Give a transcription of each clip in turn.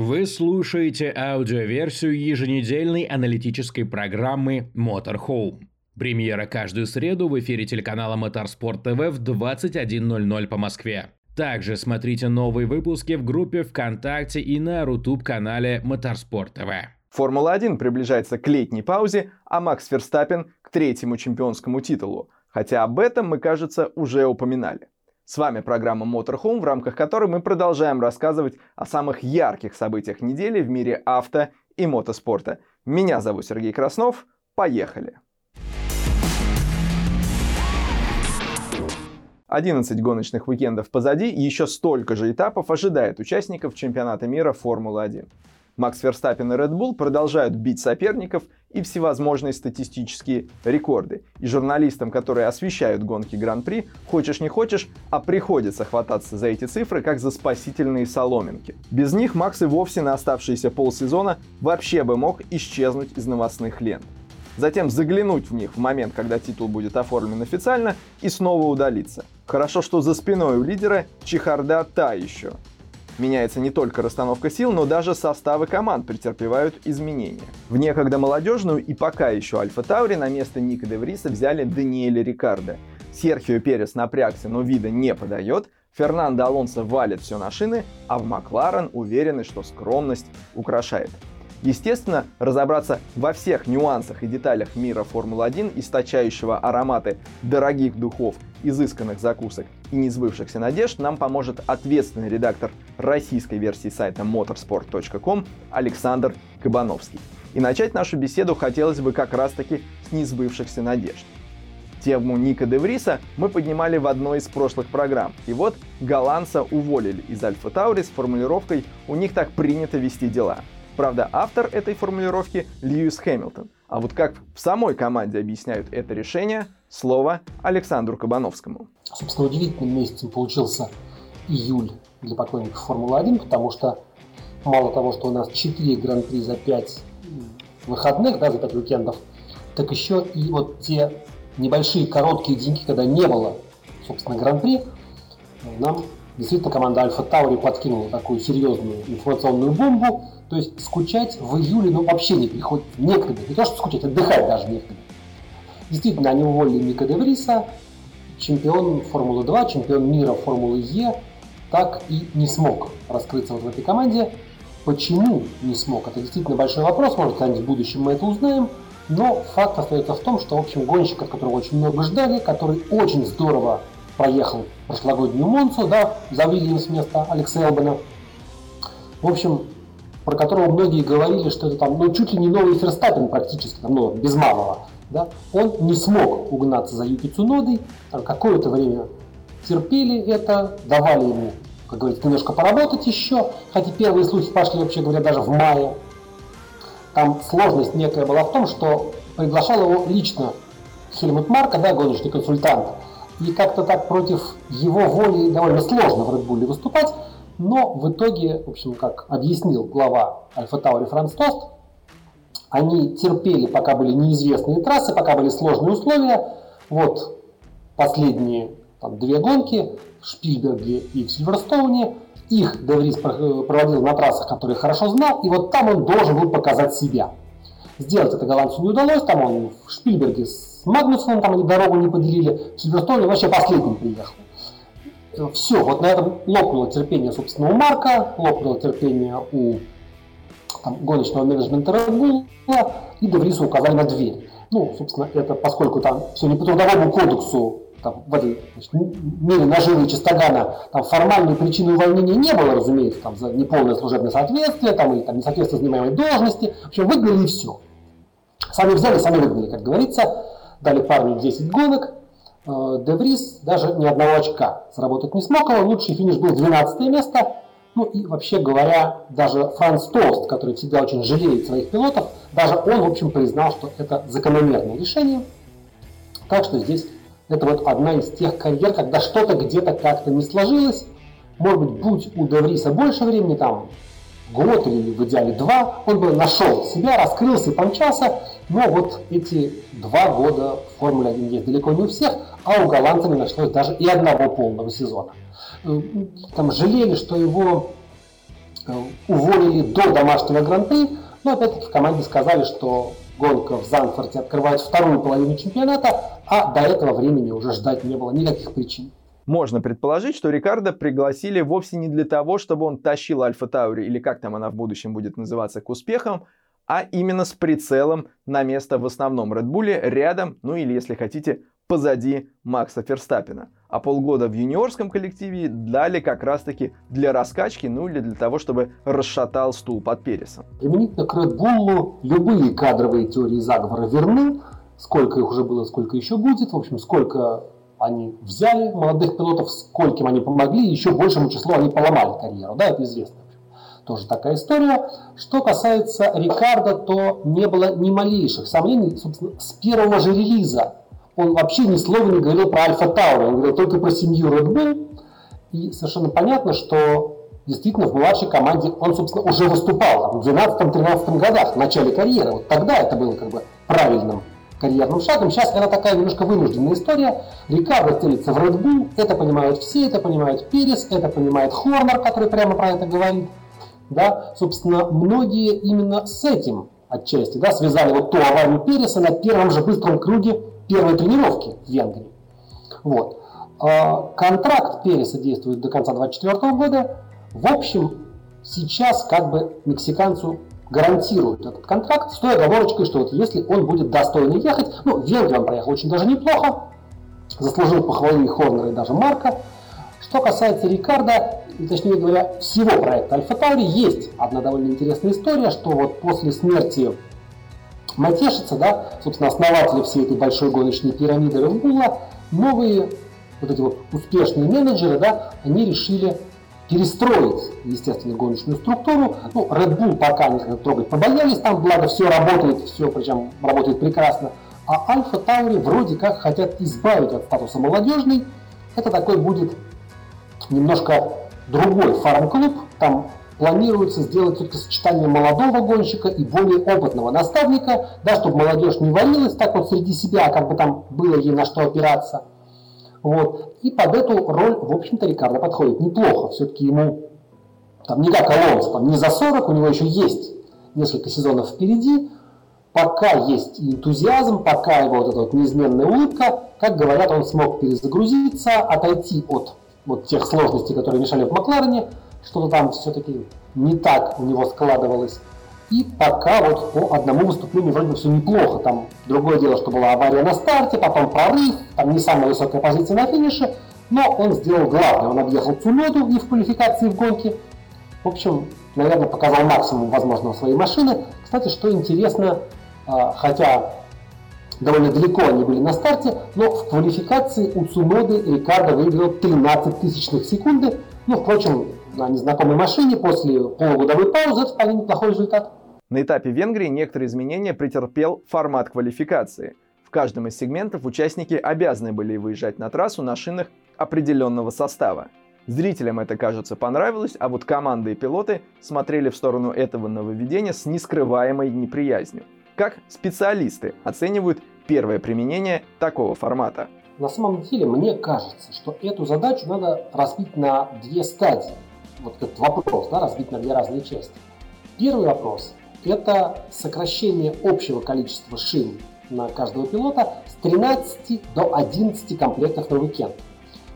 Вы слушаете аудиоверсию еженедельной аналитической программы Motorhome. Премьера каждую среду в эфире телеканала Motorsport TV в 21.00 по Москве. Также смотрите новые выпуски в группе ВКонтакте и на Рутуб-канале Motorsport TV. Формула-1 приближается к летней паузе, а Макс Ферстаппен к третьему чемпионскому титулу. Хотя об этом мы, кажется, уже упоминали. С вами программа Motorhome, в рамках которой мы продолжаем рассказывать о самых ярких событиях недели в мире авто и мотоспорта. Меня зовут Сергей Краснов. Поехали! 11 гоночных уикендов позади, еще столько же этапов ожидает участников чемпионата мира Формулы-1. Макс Верстаппин и Red Bull продолжают бить соперников и всевозможные статистические рекорды. И журналистам, которые освещают гонки Гран-при, хочешь не хочешь, а приходится хвататься за эти цифры, как за спасительные соломинки. Без них Макс и вовсе на оставшиеся полсезона вообще бы мог исчезнуть из новостных лент. Затем заглянуть в них в момент, когда титул будет оформлен официально, и снова удалиться. Хорошо, что за спиной у лидера чехарда та еще. Меняется не только расстановка сил, но даже составы команд претерпевают изменения. В некогда молодежную и пока еще Альфа Таури на место Ника Девриса взяли Даниэля Рикардо. Серхио Перес напрягся, но вида не подает. Фернандо Алонсо валит все на шины, а в Макларен уверены, что скромность украшает. Естественно, разобраться во всех нюансах и деталях мира Формулы-1, источающего ароматы дорогих духов, изысканных закусок и несбывшихся надежд, нам поможет ответственный редактор российской версии сайта motorsport.com Александр Кабановский. И начать нашу беседу хотелось бы как раз-таки с несбывшихся надежд. Тему Ника Девриса мы поднимали в одной из прошлых программ. И вот голландца уволили из Альфа Таури с формулировкой «У них так принято вести дела». Правда, автор этой формулировки Льюис Хэмилтон. А вот как в самой команде объясняют это решение, слово Александру Кабановскому. Собственно, удивительным месяцем получился июль для поклонников Формулы-1, потому что мало того, что у нас 4 гран-при за 5 выходных, да, за 5 уикендов, так еще и вот те небольшие короткие деньги, когда не было, собственно, гран-при, нам действительно команда Альфа Таури подкинула такую серьезную информационную бомбу, то есть скучать в июле ну, вообще не приходит, некогда. Не то, что скучать, отдыхать даже некогда. Действительно, они уволили Ника Девриса, чемпион Формулы-2, чемпион мира Формулы Е, так и не смог раскрыться вот в этой команде. Почему не смог? Это действительно большой вопрос, может, когда-нибудь в будущем мы это узнаем. Но факт остается в том, что, в общем, гонщик, от которого очень много ждали, который очень здорово проехал прошлогоднюю Монцу, да, за Вильямс вместо Алекса Элбена. В общем, про которого многие говорили, что это там, ну, чуть ли не новый Ферстаппин практически, там, ну, без малого, да, он не смог угнаться за Юки Цунодой, там какое-то время терпели это, давали ему, как говорится, немножко поработать еще, хотя первые слухи пошли, вообще говоря, даже в мае. Там сложность некая была в том, что приглашал его лично Хельмут Марка, да, гоночный консультант, и как-то так против его воли довольно сложно в Red выступать, но в итоге, в общем, как объяснил глава Альфа Таури Франц Тост, они терпели, пока были неизвестные трассы, пока были сложные условия. Вот последние там, две гонки в Шпильберге и в Сильверстоуне. Их Деврис проводил на трассах, которые хорошо знал, и вот там он должен был показать себя. Сделать это голландцу не удалось, там он в Шпильберге с Магнусоном там они дорогу не поделили, в Сильверстоуне вообще последним приехал все, вот на этом лопнуло терпение, собственно, у Марка, лопнуло терпение у там, гоночного менеджмента Red и Деврису указали на дверь. Ну, собственно, это поскольку там все не по трудовому кодексу, там, в этой значит, мире наживы и чистогана, там формальной причины увольнения не было, разумеется, там, за неполное служебное соответствие, там, или там, несоответствие занимаемой должности. В общем, выгнали и все. Сами взяли, сами выгнали, как говорится. Дали парню 10 гонок, Э, Деврис даже ни одного очка заработать не смог, его лучший финиш был 12 место. Ну и вообще говоря, даже Франц Тост, который всегда очень жалеет своих пилотов, даже он, в общем, признал, что это закономерное решение. Так что здесь это вот одна из тех карьер, когда что-то где-то как-то не сложилось. Может быть, будь у Девриса больше времени, там, год или в идеале два, он бы нашел себя, раскрылся и помчался, но вот эти два года в Формуле 1 есть далеко не у всех, а у голландца не нашлось даже и одного полного сезона. Э, там жалели, что его уволили до домашнего гран-при, но опять-таки в команде сказали, что гонка в Занфорте открывает вторую половину чемпионата, а до этого времени уже ждать не было никаких причин. Можно предположить, что Рикардо пригласили вовсе не для того, чтобы он тащил Альфа Таури, или как там она в будущем будет называться, к успехам, а именно с прицелом на место в основном Редбуле рядом, ну или если хотите, позади Макса Ферстаппина. А полгода в юниорском коллективе дали как раз-таки для раскачки, ну или для того, чтобы расшатал стул под Пересом. Применительно к Редбулу любые кадровые теории заговора верны. Сколько их уже было, сколько еще будет. В общем, сколько они взяли молодых пилотов, скольким они помогли, еще большему числу они поломали карьеру. Да, это известно. Тоже такая история. Что касается Рикардо, то не было ни малейших сомнений. Собственно, с первого же релиза он вообще ни слова не говорил про Альфа Таура, он говорил только про семью Red Bull. И совершенно понятно, что действительно в младшей команде он, собственно, уже выступал в 12-13 годах, в начале карьеры. Вот тогда это было как бы правильным карьерным шагом. Сейчас это такая немножко вынужденная история. Рикардо целится в Red Bull, это понимают все, это понимает Перес, это понимает Хорнер, который прямо про это говорит. Да, собственно, многие именно с этим отчасти да, связали вот ту аварию Переса на первом же быстром круге первой тренировки в Венгрии. Вот. А, контракт Переса действует до конца 2024 года. В общем, сейчас как бы мексиканцу гарантирует этот контракт с той оговорочкой, что вот если он будет достойно ехать, ну, в Венгрию он проехал очень даже неплохо, заслужил похвалы и Хорнера, и даже Марка. Что касается Рикарда, точнее говоря, всего проекта Альфа Таури, есть одна довольно интересная история, что вот после смерти Матешица, да, собственно, основатели всей этой большой гоночной пирамиды Red новые вот эти вот успешные менеджеры, да, они решили перестроить, естественно, гоночную структуру. Ну, Red Bull пока не трогать побоялись, там, благо, все работает, все, причем работает прекрасно. А Альфа Таури вроде как хотят избавить от статуса молодежный. Это такой будет немножко другой фарм-клуб. Там планируется сделать все-таки сочетание молодого гонщика и более опытного наставника, да, чтобы молодежь не валилась так вот среди себя, как бы там было ей на что опираться. Вот. И под эту роль, в общем-то, Рикардо подходит неплохо. Все-таки ему там не как Алонсо, там не за 40, у него еще есть несколько сезонов впереди. Пока есть энтузиазм, пока его вот эта вот неизменная улыбка, как говорят, он смог перезагрузиться, отойти от вот тех сложностей, которые мешали в Макларене, что-то там все-таки не так у него складывалось. И пока вот по одному выступлению вроде бы все неплохо. Там другое дело, что была авария на старте, потом прорыв, там не самая высокая позиция на финише, но он сделал главное. Он объехал Цуноду и в квалификации в гонке. В общем, наверное, показал максимум возможного своей машины. Кстати, что интересно, а, хотя довольно далеко они были на старте, но в квалификации у Цуноды Рикардо выиграл 13 тысячных секунды. Ну, впрочем, на незнакомой машине после полугодовой паузы, это вполне неплохой результат. На этапе Венгрии некоторые изменения претерпел формат квалификации. В каждом из сегментов участники обязаны были выезжать на трассу на шинах определенного состава. Зрителям это, кажется, понравилось, а вот команды и пилоты смотрели в сторону этого нововведения с нескрываемой неприязнью. Как специалисты оценивают первое применение такого формата? На самом деле, мне кажется, что эту задачу надо разбить на две стадии вот этот вопрос, да, разбить на две разные части. Первый вопрос – это сокращение общего количества шин на каждого пилота с 13 до 11 комплектов на уикенд.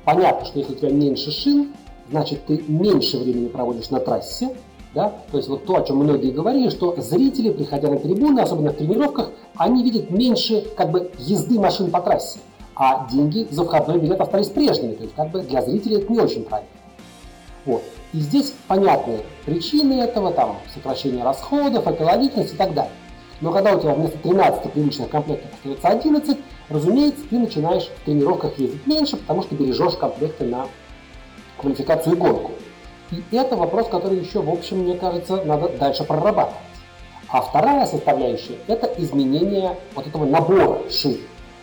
Понятно, что если у тебя меньше шин, значит ты меньше времени проводишь на трассе, да? То есть вот то, о чем многие говорили, что зрители, приходя на трибуны, особенно в тренировках, они видят меньше как бы езды машин по трассе, а деньги за входной билет остались прежними. То есть как бы для зрителей это не очень правильно. Вот. И здесь понятные причины этого, там, сокращение расходов, экологичность и так далее. Но когда у тебя вместо 13 привычных комплектов остается 11, разумеется, ты начинаешь в тренировках ездить меньше, потому что бережешь комплекты на квалификацию и гонку. И это вопрос, который еще, в общем, мне кажется, надо дальше прорабатывать. А вторая составляющая – это изменение вот этого набора шин.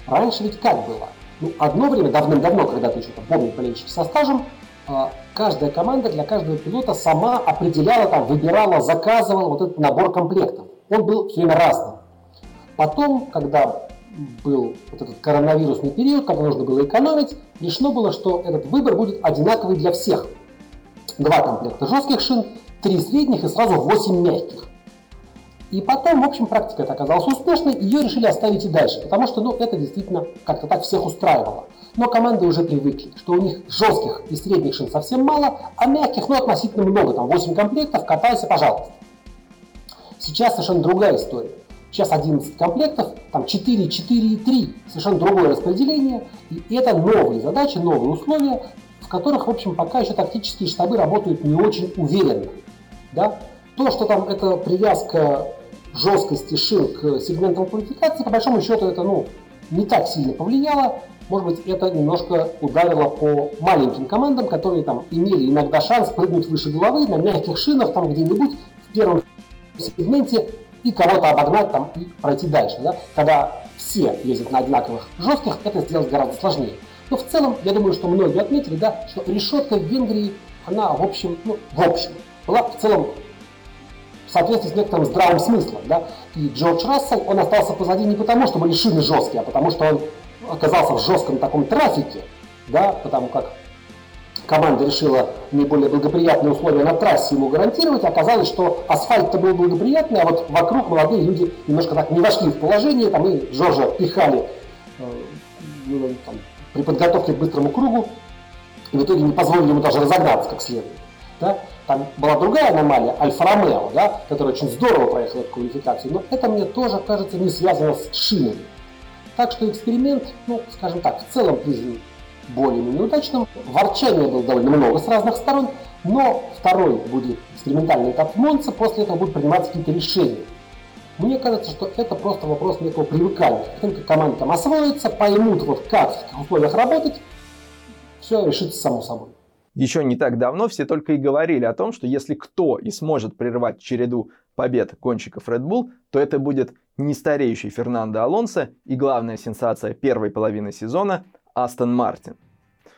Раньше ведь как было? Ну, одно время, давным-давно, когда ты что-то помнишь болельщик со стажем, а, каждая команда для каждого пилота сама определяла, там, выбирала, заказывала вот этот набор комплектов. Он был все время разным. Потом, когда был вот этот коронавирусный период, когда нужно было экономить, решено было, что этот выбор будет одинаковый для всех. Два комплекта жестких шин три средних и сразу 8 мягких. И потом, в общем, практика это оказалась успешной, ее решили оставить и дальше, потому что, ну, это действительно как-то так всех устраивало. Но команды уже привыкли, что у них жестких и средних шин совсем мало, а мягких, ну, относительно много, там 8 комплектов, катайся, пожалуйста. Сейчас совершенно другая история. Сейчас 11 комплектов, там 4, 4 и 3, совершенно другое распределение, и это новые задачи, новые условия, в которых, в общем, пока еще тактические штабы работают не очень уверенно. Да? То, что там это привязка жесткости шин к сегментам квалификации, по большому счету, это ну, не так сильно повлияло. Может быть, это немножко ударило по маленьким командам, которые там имели иногда шанс прыгнуть выше головы на мягких шинах там где-нибудь в первом сегменте и кого-то обогнать там и пройти дальше. Да? Когда все ездят на одинаковых жестких, это сделать гораздо сложнее. Но в целом, я думаю, что многие отметили, да, что решетка в Венгрии, она в общем, ну, в общем, была в целом в соответствии с некоторым здравым смыслом. Да? И Джордж Рассел, он остался позади не потому, что были шины жесткие, а потому что он оказался в жестком таком трафике, да, потому как команда решила наиболее благоприятные условия на трассе ему гарантировать, оказалось, что асфальт-то был благоприятный, а вот вокруг молодые люди немножко так не вошли в положение, там и Джорджа пихали э, ну, там, при подготовке к быстрому кругу, и в итоге не позволили ему даже разогнаться как следует. Да? Там была другая аномалия, Альфа-Ромео, да, которая очень здорово проехала эту квалификацию, но это мне тоже кажется не связано с шинами. Так что эксперимент, ну, скажем так, в целом признан более-менее удачным. Ворчания было довольно много с разных сторон, но второй будет экспериментальный этап в Монце, после этого будут приниматься какие-то решения. Мне кажется, что это просто вопрос некого привыкания. Как только команда там освоится, поймут, вот как в каких условиях работать, все решится само собой. Еще не так давно все только и говорили о том, что если кто и сможет прервать череду побед гонщиков Red Bull, то это будет не стареющий Фернандо Алонсо и главная сенсация первой половины сезона Астон Мартин.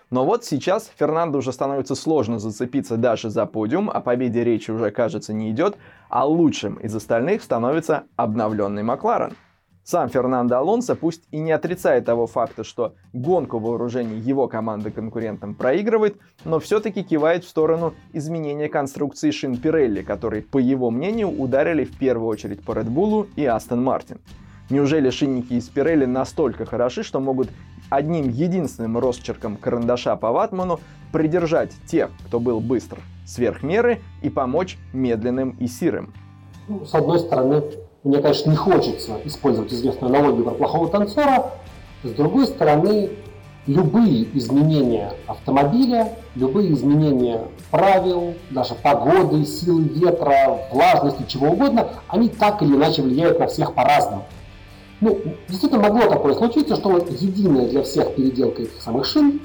Но вот сейчас Фернандо уже становится сложно зацепиться даже за подиум, о победе речи уже, кажется, не идет, а лучшим из остальных становится обновленный Макларен – сам Фернандо Алонсо пусть и не отрицает того факта, что гонку вооружений его команда конкурентам проигрывает, но все-таки кивает в сторону изменения конструкции шин Пирелли, которые, по его мнению, ударили в первую очередь по Bull и Астон Мартин. Неужели шинники из Пирелли настолько хороши, что могут одним единственным росчерком карандаша по ватману придержать тех, кто был быстр, сверх меры и помочь медленным и сирым? Ну, с одной стороны, мне, конечно, не хочется использовать известную аналогию про плохого танцора. С другой стороны, любые изменения автомобиля, любые изменения правил, даже погоды, силы ветра, влажности, чего угодно, они так или иначе влияют на всех по-разному. Ну, действительно могло такое случиться, что вот единая для всех переделка этих самых шин,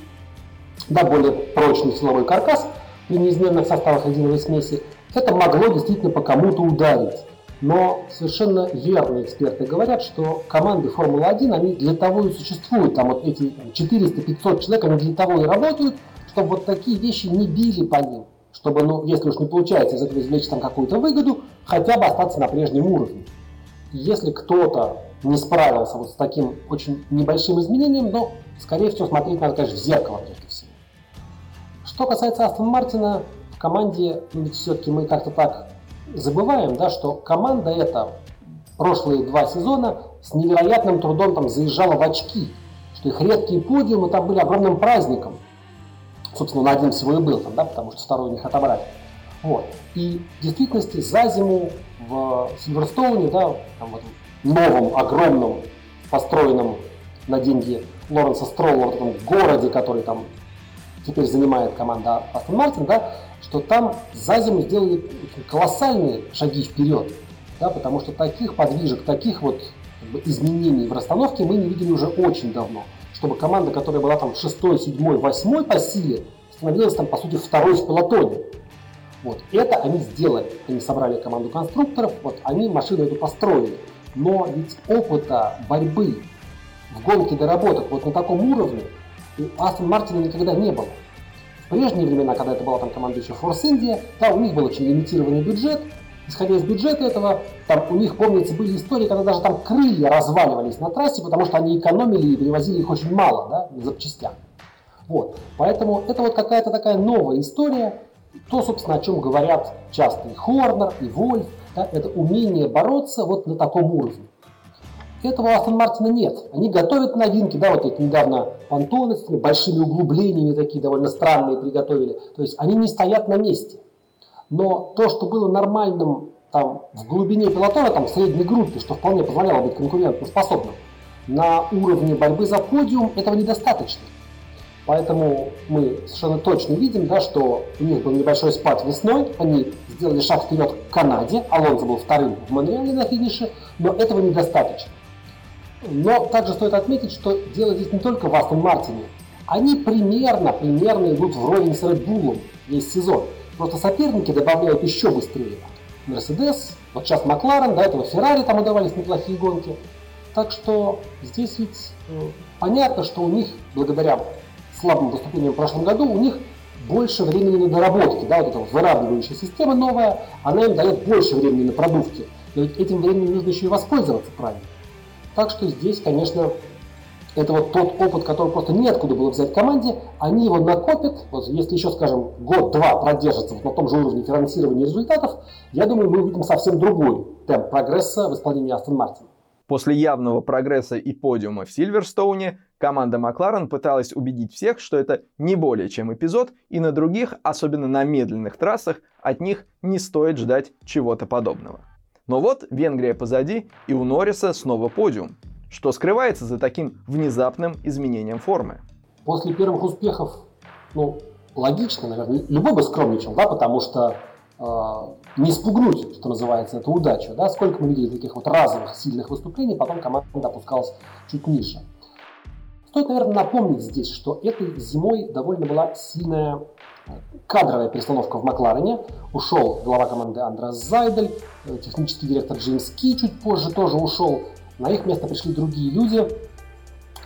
да, более прочный силовой каркас при неизменных составах резиновой смеси, это могло действительно по кому-то ударить. Но совершенно верные эксперты говорят, что команды Формулы-1, они для того и существуют. Там вот эти 400-500 человек, они для того и работают, чтобы вот такие вещи не били по ним. Чтобы, ну, если уж не получается из этого извлечь там какую-то выгоду, хотя бы остаться на прежнем уровне. Если кто-то не справился вот с таким очень небольшим изменением, но, скорее всего, смотреть надо, конечно, в зеркало прежде всего. Что касается Астон Мартина, в команде, ну, ведь все-таки мы как-то так забываем, да, что команда эта прошлые два сезона с невероятным трудом там заезжала в очки, что их редкие подиумы там были огромным праздником. Собственно, на один всего и был там, да, потому что второй них отобрали. Вот. И в действительности за зиму в Сильверстоуне, да, там вот новом, огромном, построенном на деньги Лоренса Стролла в этом городе, который там теперь занимает команда Астон Мартин, да, что там за зиму сделали колоссальные шаги вперед, да, потому что таких подвижек, таких вот как бы, изменений в расстановке мы не видели уже очень давно. Чтобы команда, которая была там шестой, седьмой, восьмой по силе, становилась там, по сути, второй в пелотоне. Вот. Это они сделали. Они собрали команду конструкторов, вот они машину эту построили. Но ведь опыта борьбы в гонке доработок вот на таком уровне у Астон Мартина никогда не было. В прежние времена, когда это была там команда еще Force India, да, у них был очень лимитированный бюджет. Исходя из бюджета этого, там у них, помнится, были истории, когда даже там крылья разваливались на трассе, потому что они экономили и привозили их очень мало, да, в запчастях. Вот. Поэтому это вот какая-то такая новая история. то, собственно, о чем говорят часто и Хорнер, и Вольф, да, это умение бороться вот на таком уровне. Этого Астон Мартина нет. Они готовят новинки, да, вот это недавно понтоны с большими углублениями такие довольно странные приготовили. То есть они не стоят на месте. Но то, что было нормальным там, в глубине пилотона, там, в средней группе, что вполне позволяло быть конкурентоспособным, на уровне борьбы за подиум этого недостаточно. Поэтому мы совершенно точно видим, да, что у них был небольшой спад весной, они сделали шаг вперед к Канаде, Алонсо был вторым в Монреале на финише, но этого недостаточно. Но также стоит отметить, что дело здесь не только в Астон Мартине. Они примерно, примерно идут вровень с Red Bull весь сезон. Просто соперники добавляют еще быстрее. Мерседес, вот сейчас Макларен, до этого Феррари там удавались неплохие гонки. Так что здесь ведь э, понятно, что у них, благодаря слабым выступлениям в прошлом году, у них больше времени на доработки. Да, вот эта выравнивающая система новая, она им дает больше времени на продувки. Но ведь этим временем нужно еще и воспользоваться правильно. Так что здесь, конечно, это вот тот опыт, который просто неоткуда было взять команде, они его накопят, вот если еще, скажем, год-два продержатся вот на том же уровне финансирования результатов, я думаю, мы увидим совсем другой темп прогресса в исполнении Астон Мартина. После явного прогресса и подиума в Сильверстоуне, команда Макларен пыталась убедить всех, что это не более чем эпизод, и на других, особенно на медленных трассах, от них не стоит ждать чего-то подобного. Но вот Венгрия позади, и у Норриса снова подиум. Что скрывается за таким внезапным изменением формы? После первых успехов, ну, логично, наверное, любой бы скромничал, да, потому что Э, не спугнуть, что называется, эту удачу. Да? Сколько мы видели таких вот разовых сильных выступлений, потом команда опускалась чуть ниже. Стоит, наверное, напомнить здесь, что этой зимой довольно была сильная кадровая перестановка в Макларене. Ушел глава команды Андрес Зайдель, э, технический директор Джеймс Ки чуть позже тоже ушел. На их место пришли другие люди.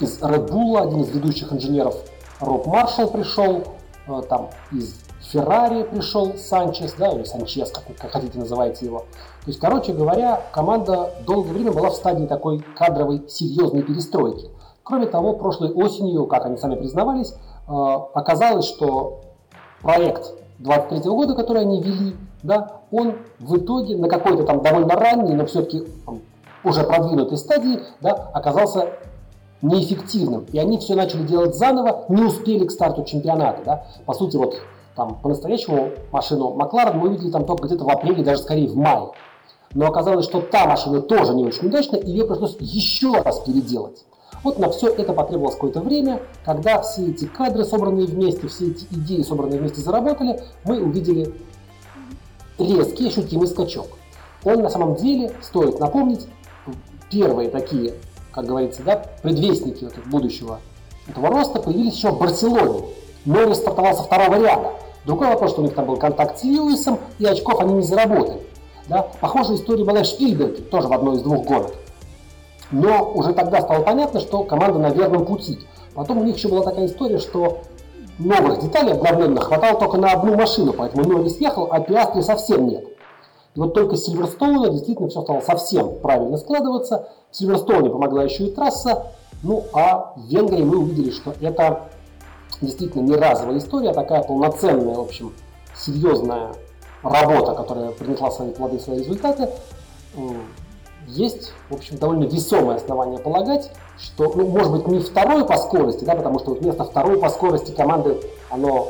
Из Red Bull один из ведущих инженеров Роб Маршалл пришел, там из Феррари пришел Санчес, да, или Санчес, как, как хотите называйте его. То есть, короче говоря, команда долгое время была в стадии такой кадровой серьезной перестройки. Кроме того, прошлой осенью, как они сами признавались, э, оказалось, что проект 23 года, который они вели, да, он в итоге на какой-то там довольно ранней, но все-таки уже продвинутой стадии, да, оказался неэффективным. И они все начали делать заново, не успели к старту чемпионата. Да. По сути, вот там по-настоящему машину Макларен мы видели там только где-то в апреле, даже скорее в мае. Но оказалось, что та машина тоже не очень удачная, и ее пришлось еще раз переделать. Вот на все это потребовалось какое-то время, когда все эти кадры, собранные вместе, все эти идеи, собранные вместе, заработали, мы увидели резкий, ощутимый скачок. Он на самом деле, стоит напомнить, первые такие, как говорится, да, предвестники вот будущего этого роста появились еще в Барселоне. Норрис стартовал со второго ряда. Другой вопрос, что у них там был контакт с Льюисом, и очков они не заработали. Да? Похожая история была в Шпильберге, тоже в одной из двух гонок. Но уже тогда стало понятно, что команда на верном пути. Потом у них еще была такая история, что новых деталей обновленных хватало только на одну машину, поэтому Норрис ехал, а Пиастри совсем нет. И вот только с Сильверстоуна действительно все стало совсем правильно складываться. В Сильверстоуне помогла еще и трасса. Ну а в Венгрии мы увидели, что это действительно не разовая история, а такая полноценная, в общем, серьезная работа, которая принесла свои плоды, свои результаты, есть, в общем, довольно весомое основание полагать, что, ну, может быть, не второй по скорости, да, потому что вот место второй по скорости команды, оно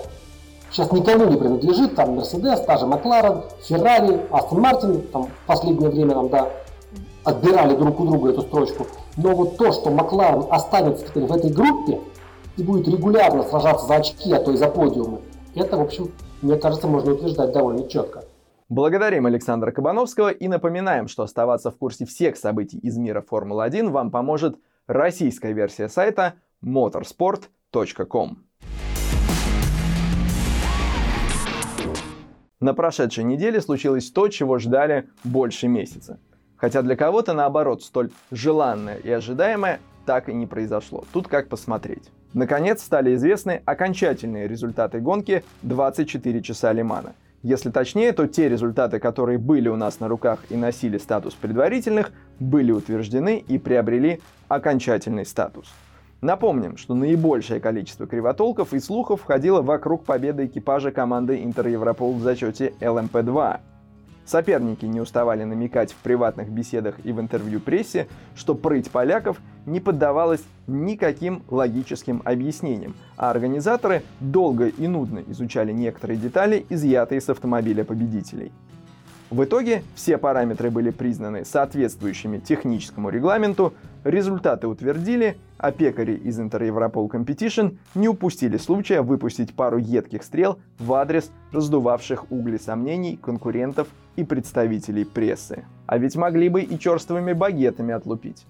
сейчас никому не принадлежит, там Мерседес, та же Макларен, Феррари, Астон Мартин, там в последнее время нам, да, отбирали друг у друга эту строчку. Но вот то, что Макларен останется теперь в этой группе, и будет регулярно сражаться за очки, а то и за подиумы, это, в общем, мне кажется, можно утверждать довольно четко. Благодарим Александра Кабановского и напоминаем, что оставаться в курсе всех событий из мира Формулы-1 вам поможет российская версия сайта motorsport.com. На прошедшей неделе случилось то, чего ждали больше месяца. Хотя для кого-то, наоборот, столь желанное и ожидаемое так и не произошло. Тут как посмотреть. Наконец стали известны окончательные результаты гонки 24 часа Лимана. Если точнее, то те результаты, которые были у нас на руках и носили статус предварительных, были утверждены и приобрели окончательный статус. Напомним, что наибольшее количество кривотолков и слухов входило вокруг победы экипажа команды Интер Европол в зачете ЛМП-2. Соперники не уставали намекать в приватных беседах и в интервью прессе, что прыть поляков не поддавалась никаким логическим объяснениям, а организаторы долго и нудно изучали некоторые детали, изъятые с автомобиля победителей. В итоге все параметры были признаны соответствующими техническому регламенту, результаты утвердили, а пекари из Europol Competition не упустили случая выпустить пару едких стрел в адрес раздувавших угли сомнений конкурентов и представителей прессы. А ведь могли бы и черствыми багетами отлупить.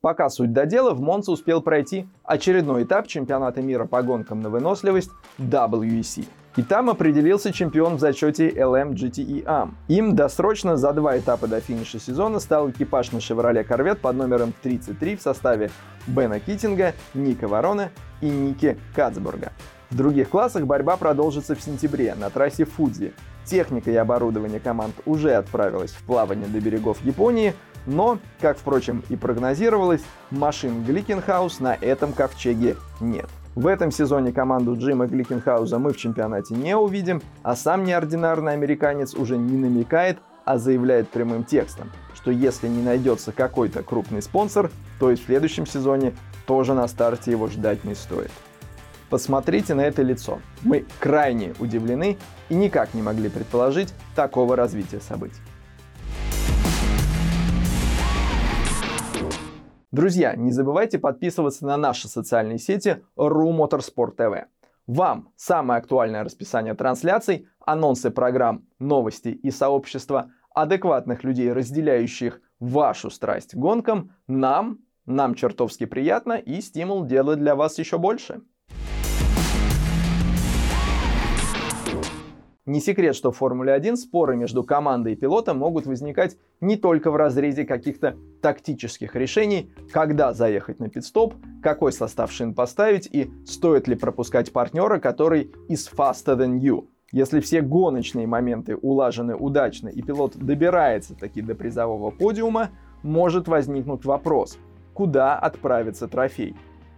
Пока суть до дела, в Монце успел пройти очередной этап чемпионата мира по гонкам на выносливость WEC. И там определился чемпион в зачете LMGTE AM. Им досрочно за два этапа до финиша сезона стал экипаж на Chevrolet Corvette под номером 33 в составе Бена Китинга, Ника Ворона и Ники Кацбурга. В других классах борьба продолжится в сентябре на трассе Фудзи. Техника и оборудование команд уже отправилась в плавание до берегов Японии, но, как, впрочем, и прогнозировалось, машин Гликенхаус на этом ковчеге нет. В этом сезоне команду Джима Гликенхауза мы в чемпионате не увидим, а сам неординарный американец уже не намекает, а заявляет прямым текстом, что если не найдется какой-то крупный спонсор, то и в следующем сезоне тоже на старте его ждать не стоит. Посмотрите на это лицо. Мы крайне удивлены и никак не могли предположить такого развития событий. Друзья, не забывайте подписываться на наши социальные сети RU Motorsport TV. Вам самое актуальное расписание трансляций, анонсы программ, новости и сообщества адекватных людей, разделяющих вашу страсть гонкам, нам, нам чертовски приятно и стимул делать для вас еще больше. Не секрет, что в Формуле 1 споры между командой и пилотом могут возникать не только в разрезе каких-то тактических решений, когда заехать на пидстоп, какой состав шин поставить и стоит ли пропускать партнера, который is faster than you. Если все гоночные моменты улажены удачно и пилот добирается таки до призового подиума, может возникнуть вопрос, куда отправится трофей.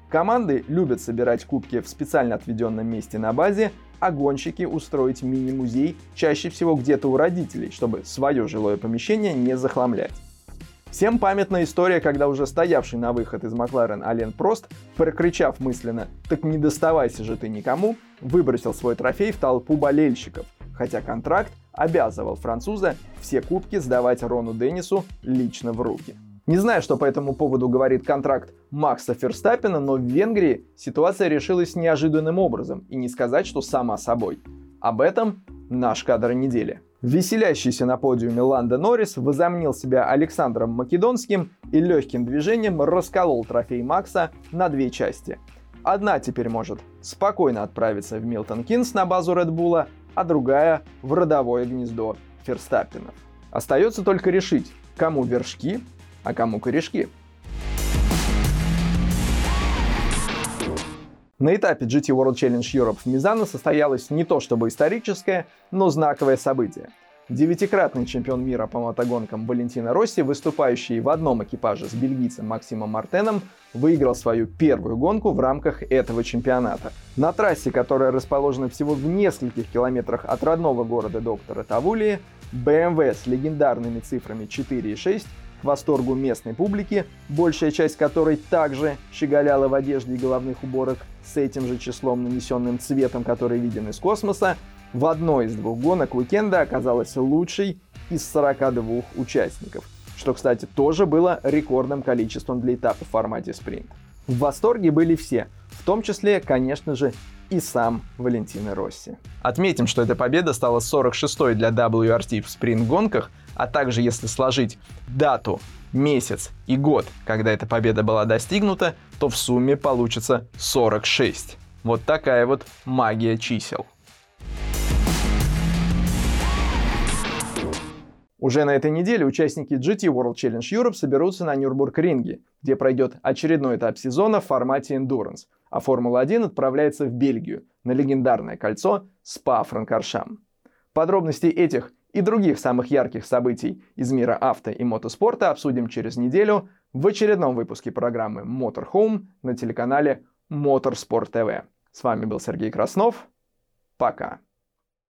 Команды любят собирать кубки в специально отведенном месте на базе, а гонщики устроить мини-музей чаще всего где-то у родителей, чтобы свое жилое помещение не захламлять. Всем памятна история, когда уже стоявший на выход из Макларен Ален Прост, прокричав мысленно «Так не доставайся же ты никому», выбросил свой трофей в толпу болельщиков, хотя контракт обязывал француза все кубки сдавать Рону Деннису лично в руки. Не знаю, что по этому поводу говорит контракт Макса Ферстаппина, но в Венгрии ситуация решилась неожиданным образом, и не сказать, что сама собой. Об этом наш кадр недели. Веселящийся на подиуме Ланда Норрис возомнил себя Александром Македонским и легким движением расколол трофей Макса на две части. Одна теперь может спокойно отправиться в Милтон Кинс на базу Редбула, а другая в родовое гнездо Ферстаппинов. Остается только решить, кому вершки, а кому корешки. На этапе GT World Challenge Europe в Мизано состоялось не то чтобы историческое, но знаковое событие. Девятикратный чемпион мира по мотогонкам Валентина Росси, выступающий в одном экипаже с бельгийцем Максимом Мартеном, выиграл свою первую гонку в рамках этого чемпионата. На трассе, которая расположена всего в нескольких километрах от родного города доктора Тавулии, BMW с легендарными цифрами 4 и 6 к восторгу местной публики, большая часть которой также щеголяла в одежде и головных уборок с этим же числом нанесенным цветом, который виден из космоса, в одной из двух гонок уикенда оказалась лучшей из 42 участников, что, кстати, тоже было рекордным количеством для этапа в формате спринт. В восторге были все, в том числе, конечно же, и сам Валентино Росси. Отметим, что эта победа стала 46-й для WRT в спринт-гонках, а также если сложить дату, месяц и год, когда эта победа была достигнута, то в сумме получится 46. Вот такая вот магия чисел. Уже на этой неделе участники GT World Challenge Europe соберутся на Нюрбург-ринге, где пройдет очередной этап сезона в формате Endurance, а Формула-1 отправляется в Бельгию на легендарное кольцо Спа-Франкоршам. Подробности этих и других самых ярких событий из мира авто и мотоспорта обсудим через неделю в очередном выпуске программы Motorhome на телеканале Motorsport TV. С вами был Сергей Краснов. Пока.